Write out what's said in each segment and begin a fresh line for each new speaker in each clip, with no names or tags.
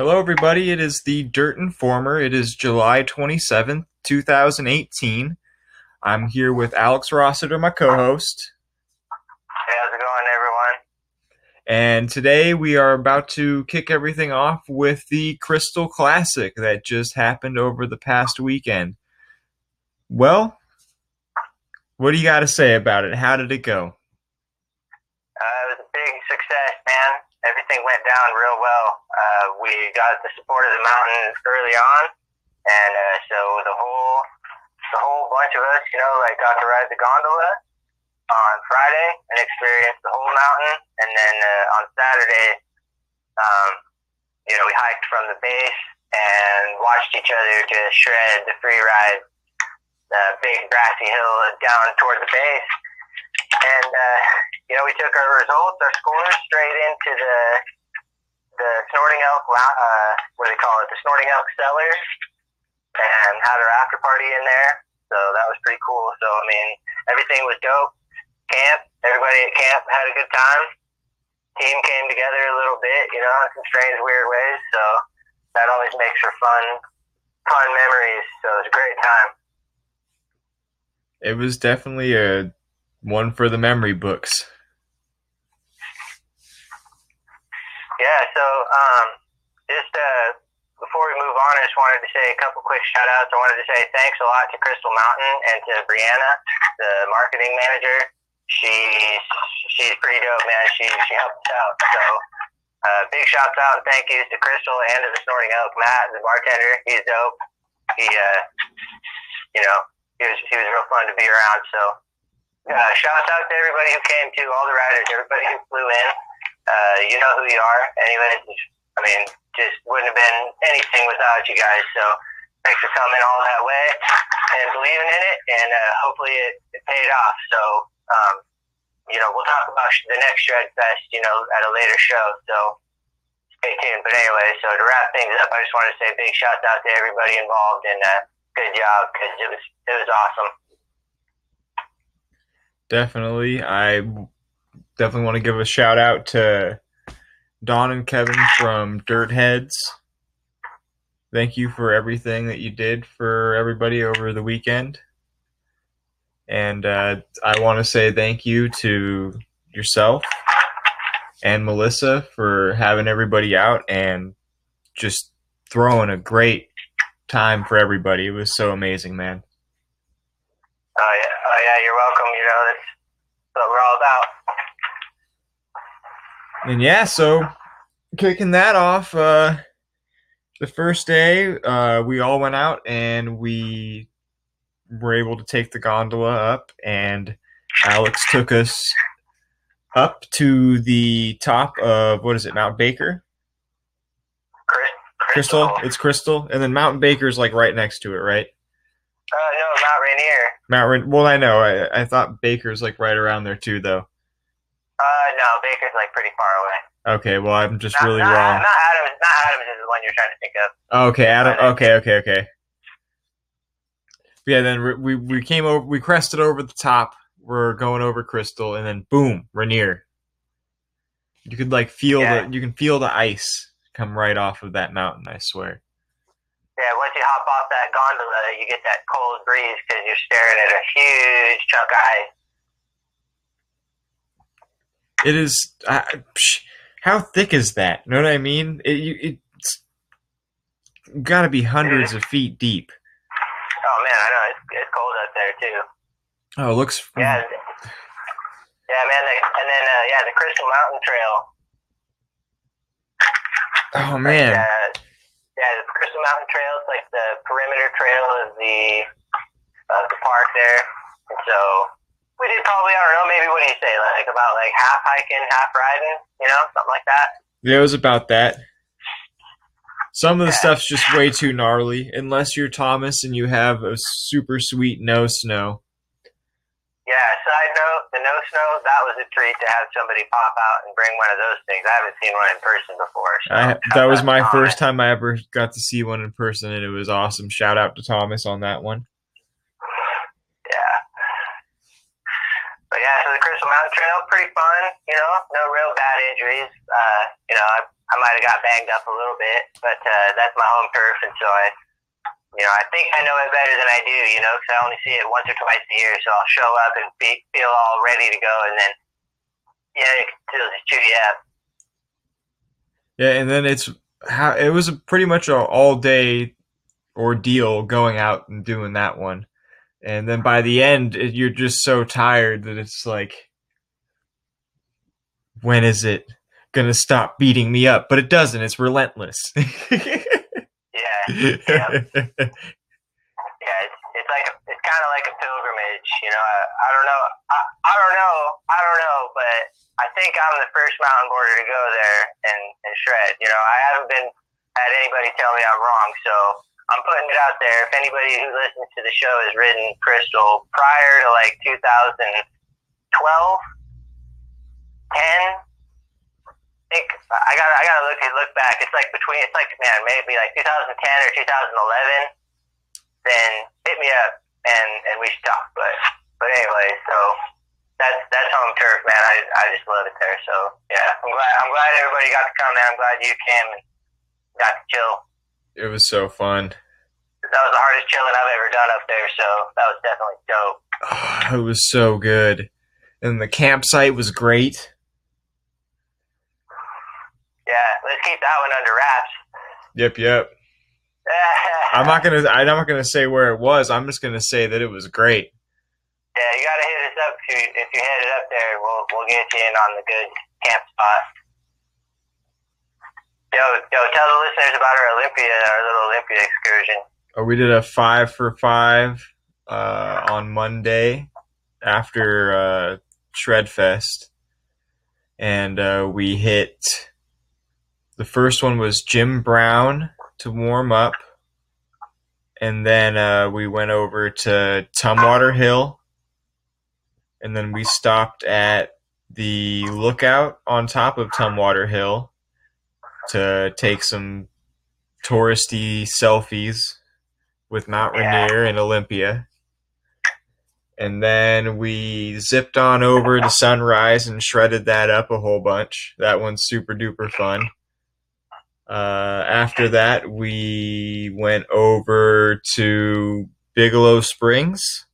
Hello, everybody. It is the Dirt Informer. It is July 27th, 2018. I'm here with Alex Rossiter, my co host.
Hey, how's it going, everyone?
And today we are about to kick everything off with the Crystal Classic that just happened over the past weekend. Well, what do you got to say about it? How did it go?
Uh, it was a big success, man. Everything went down real well. Uh, we got the support of the mountain early on, and uh, so the whole the whole bunch of us, you know, like got to ride the gondola on Friday and experience the whole mountain, and then uh, on Saturday, um, you know, we hiked from the base and watched each other just shred the free ride the big grassy hill down toward the base. And, uh, you know, we took our results, our scores straight into the, the Snorting Elk, uh, what do they call it? The Snorting Elk Cellar and had our after party in there. So that was pretty cool. So, I mean, everything was dope. Camp, everybody at camp had a good time. Team came together a little bit, you know, in some strange, weird ways. So that always makes for fun, fun memories. So it was a great time
it was definitely a one for the memory books.
Yeah, so um, just uh, before we move on, I just wanted to say a couple quick shout outs. I wanted to say thanks a lot to Crystal Mountain and to Brianna, the marketing manager. She's she's pretty dope, man. She she helped us out. So uh, big shouts out and thank yous to Crystal and to the Snorting Elk. Matt, the bartender, he's dope. He uh, you know he was he was real fun to be around. So uh, shouts out to everybody who came to, all the riders, everybody who flew in. Uh, you know who you are. Anyway, I mean, just wouldn't have been anything without you guys. So thanks for coming all that way and believing in it, and uh, hopefully it, it paid off. So um, you know, we'll talk about the next Shred Fest, you know, at a later show. So stay tuned. But anyway, so to wrap things up, I just want to say big shout out to everybody involved and. Uh, good job because it was it was awesome.
Definitely, I definitely want to give a shout out to Don and Kevin from Dirt Heads. Thank you for everything that you did for everybody over the weekend. And uh, I want to say thank you to yourself and Melissa for having everybody out and just throwing a great time for everybody. It was so amazing, man.
Oh yeah, you're welcome. You know that's what we're all
about. And yeah, so kicking that off, uh, the first day, uh, we all went out and we were able to take the gondola up, and Alex took us up to the top of what is it, Mount Baker? Crystal. Crystal. It's Crystal, and then Mountain Baker's like right next to it, right?
Uh, no, Mount Rainier.
Mount Rainier. Well, I know. I, I thought Baker's like right around there too, though.
Uh, Baker's like pretty far away.
Okay, well, I'm just
not,
really
not,
wrong.
Mount Adams. Mount Adams is the one you're trying to think of.
Okay, Adam. Okay, okay, okay. Yeah, then we we came over. We crested over the top. We're going over Crystal, and then boom, Rainier. You could like feel yeah. the you can feel the ice come right off of that mountain. I swear.
Yeah, once you hop off that gondola, you get that cold breeze because you're staring at a huge chunk of
ice. It is. Uh, how thick is that? You know what I mean? It, you, it's got to be 100s of feet deep.
Oh man, I know it's, it's cold up there too.
Oh, it looks.
Yeah, yeah, man. The, and then uh, yeah, the Crystal Mountain Trail
Oh man.
Like, uh, yeah, the Crystal Mountain Trail is like the perimeter trail of the of the park there, and so we did probably I don't know maybe what do you say like about like half hiking, half riding, you know, something like that.
Yeah, it was about that. Some of the yeah. stuff's just way too gnarly. Unless you're Thomas and you have a super sweet no snow,
yeah, side note, the no snow, that was a treat to have somebody pop out and bring one of those things. I haven't seen one in person before. So
I, that was my first time I ever got to see one in person, and it was awesome. Shout out to Thomas on that one.
Yeah. The Crystal Mountain Trail, pretty fun, you know, no real bad injuries. Uh, you know, I, I might have got banged up a little bit, but uh, that's my home turf, and so I, you know, I think I know it better than I do, you know, because I only see it once or twice a year. So I'll show up and be, feel all ready to go, and then yeah, it can just chew you up.
Yeah, and then it's how it was pretty much an all day ordeal going out and doing that one, and then by the end it, you're just so tired that it's like, when is it gonna stop beating me up? But it doesn't. It's relentless.
Yeah, yeah, yeah. It's, it's like it's kind of like a pilgrimage, you know. I, I don't know, I, I don't know, I don't know, but I think I'm the first mountain boarder to go there and and shred. You know, I haven't been had anybody tell me I'm wrong, so I'm putting it out there. If anybody who listens to the show has ridden Crystal prior to like 2012, 10, I think I got I gotta look look back. It's like between it's like man maybe like 2010 or 2011. Then hit me up and and we should talk. But but anyway, so that's that's home turf, man. I I just love it there. So yeah, I'm glad I'm glad everybody got to come there. I'm glad you came and got to chill.
It was so fun.
That was the hardest chilling I've ever done up there. So that was definitely dope.
Oh, it was so good, and the campsite was great.
Yeah, let's keep that one under wraps.
Yep, yep. I'm not gonna. I'm not gonna say where it was. I'm just gonna say that it was great.
Yeah, you gotta hit us up if you if you headed up there. We'll we'll get you in on the good camp spot. Yo, yo, tell the listeners about our Olympia, our little Olympia excursion.
Uh, we did a five for five uh, on Monday after uh, Shredfest, and uh, we hit. The first one was Jim Brown to warm up, and then uh, we went over to Tumwater Hill, and then we stopped at the lookout on top of Tumwater Hill to take some touristy selfies with Mount
Yeah.
Rainier and Olympia. And then we zipped on over to Sunrise and shredded that up a whole bunch. That one's super duper fun. Uh, after that, we went over to Bigelow Springs.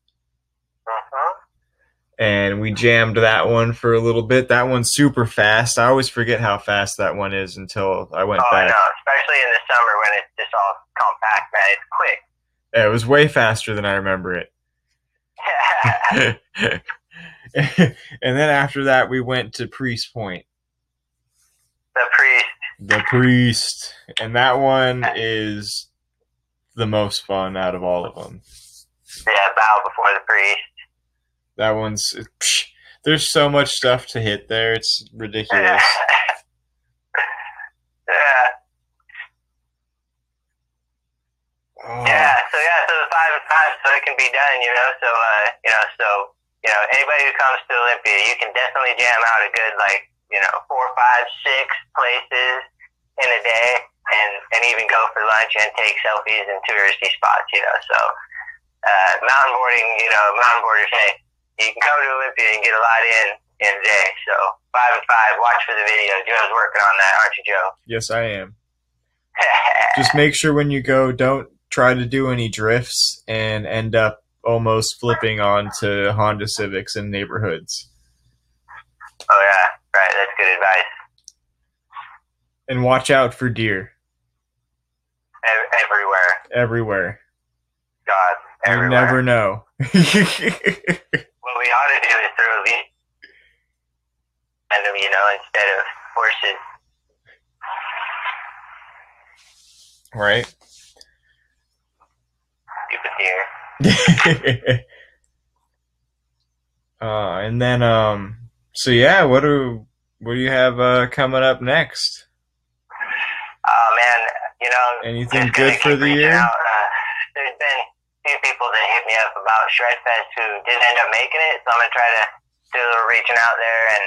And we jammed that one for a little bit. That one's super fast. I always forget how fast that one is until I went back.
Oh, I
back.
know, especially in the summer when it's just all compact, man. It's quick.
Yeah, it was way faster than I remember it. and then after that, we went to Priest Point.
the priest.
The Priest. And that one is the most fun out of all of them.
Yeah, bow before the priest.
That one's. psh, There's so much stuff to hit there. It's ridiculous.
yeah.
Oh,
Yeah, so yeah, so the five and five, so it can be done, you know. So uh, you know, so you know, anybody who comes to Olympia, you can definitely jam out a good like you know four, five, six places in a day, and and even go for lunch and take selfies in touristy spots, you know. So uh, mountain boarding, you know, mountain boarders, hey, you can come to Olympia and get a lot in in a day. So five and five, watch for the video. Joe's working on that, aren't you, Joe?
Yes, I am. Just make sure when you go, don't try to do any drifts and end up almost flipping onto Honda Civics in neighborhoods.
oh yeah, right. That's good advice.
And watch out for deer
Ev- everywhere.
everywhere.
God, everywhere.
You never know.
We ought to do is throw and them, you know, instead of horses.
right?
Stupid deer.
uh, and then, um, so yeah, what do what do you have uh, coming up next?
Oh man, you know,
Anything good for the year?
Out. Uh, there's been a few people that hit me up about Shredfest who didn't end up making it, so I'm gonna try to do a little reaching out there and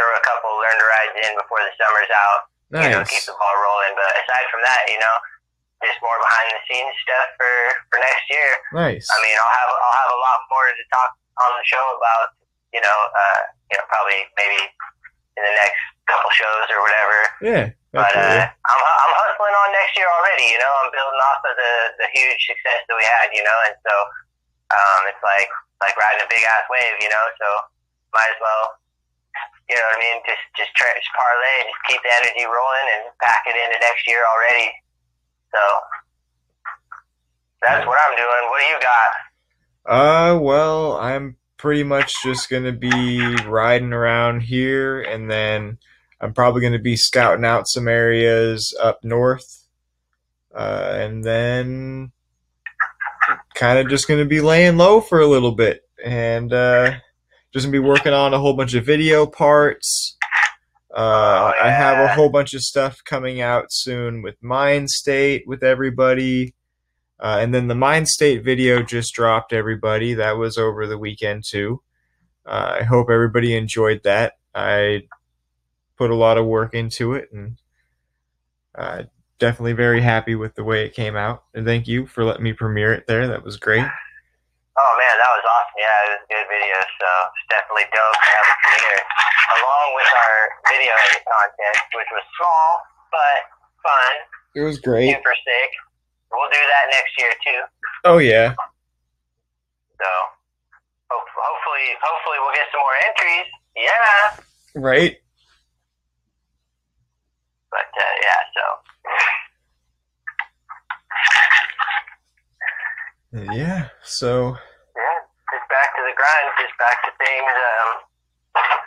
throw a couple learn to rides in before the summer's out. You know, keep the ball rolling. But aside from that, you know, just more behind the scenes stuff for for next year.
Nice.
I mean, I'll have I'll have a lot more to talk on the show about. You know, uh, you know, probably maybe in the next couple shows or whatever.
Yeah.
But uh, I'm On next year already. You know, I'm building off of the the huge success that we had. You know, and so um, it's like like riding a big ass wave. You know, so might as well. You know what I mean? Just just try, just parlay, just keep the energy rolling, and pack it into next year already. So that's what I'm doing. What do you got?
Uh, well, I'm pretty much just gonna be riding around here, and then I'm probably gonna be scouting out some areas up north, uh, and then kind of just gonna be laying low for a little bit, and uh, just gonna be working on a whole bunch of video parts. Uh, I have a whole bunch of stuff coming out soon with Mind State with everybody. Uh, and then the Mind State video just dropped, everybody. That was over the weekend, too. Uh, I hope everybody enjoyed that. I put a lot of work into it and uh, definitely very happy with the way it came out. And thank you for letting me premiere it there. That was great.
Oh man, that was awesome. Yeah, it was a good video. So it's definitely dope to have a premiere along with our video content, which was small but fun,
It was great.
super sick. We'll do that next year too.
Oh, yeah.
So hope, hopefully, hopefully we'll get some more entries. Yeah,
Right?
But uh, yeah, so
Yeah. So,
yeah, just back to the grind, just back to things. Um,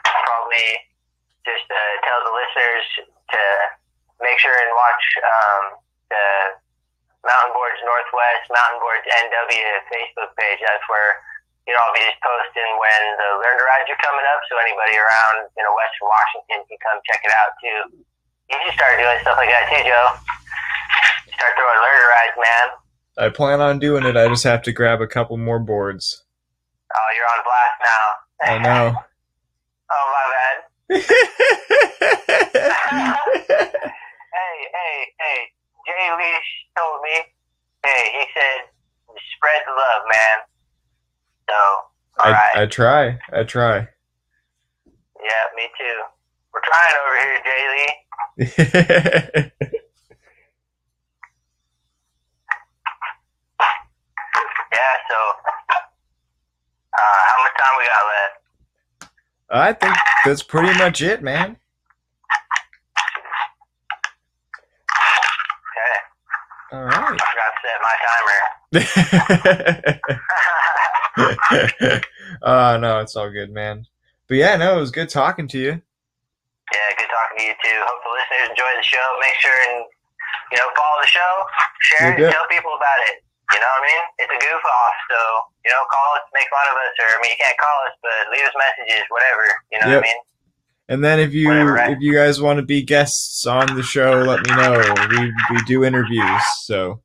probably just uh, tell the listeners to make sure and watch um, the Mountain Boards Northwest, Mountain Boards NW Facebook page. That's where you know I'll be just posting when the learn to rides are coming up, so anybody around you know Western Washington can come check it out too. You should start doing stuff like that too, Joe. Start throwing learn to rides, man.
I plan on doing it. I just have to grab a couple more boards.
Oh, you're on blast now.
I know.
oh, my bad. hey, hey, hey. Jay Leash told me, hey, he said, spread the love, man. So, all right.
I, I try. I try.
yeah, me too. We're trying over here, Jay Lee. Yeah, so, uh, how much time we got left?
I think that's pretty much it, man.
Okay,
All right.
I forgot to set my timer.
uh no, it's all good, man. But yeah, no, it was good talking to you.
Yeah, good talking to you too. Hope the listeners enjoy the show. Make sure and you know follow the show, share it, tell people about it. You know what I mean? It's a goof off, so you know, call us, make fun of us, or I mean, you can't call us, but leave us messages, whatever. You know
Yep.
what I mean?
And then if you
Whatever, right?
if you guys want to be guests on the show, let me know. We we do interviews, so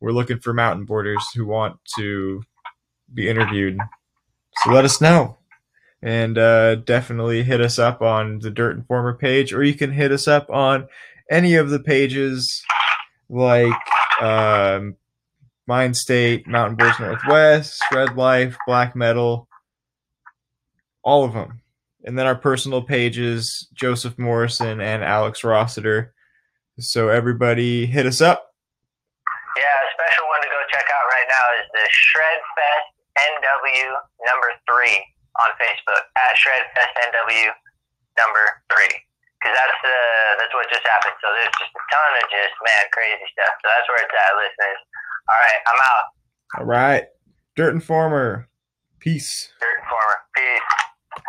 we're looking for mountain boarders who want to be interviewed. So let us know. And uh, definitely hit us up on the Dirt Informer page, or you can hit us up on any of the pages like um, Mind State, Mountain Boards Northwest, Red Life, Black Metal, all of them. And then our personal pages, Joseph Morrison and Alex Rossiter. So everybody hit us up.
Yeah, a special one to go check out right now is the Shred Fest NW number three on Facebook at Shred Fest NW number three. Because that's uh, that's what just happened. So there's just a ton of just man crazy stuff. So that's where it's at, listeners. All right, I'm out.
All right. Dirt Informer. Peace.
Dirt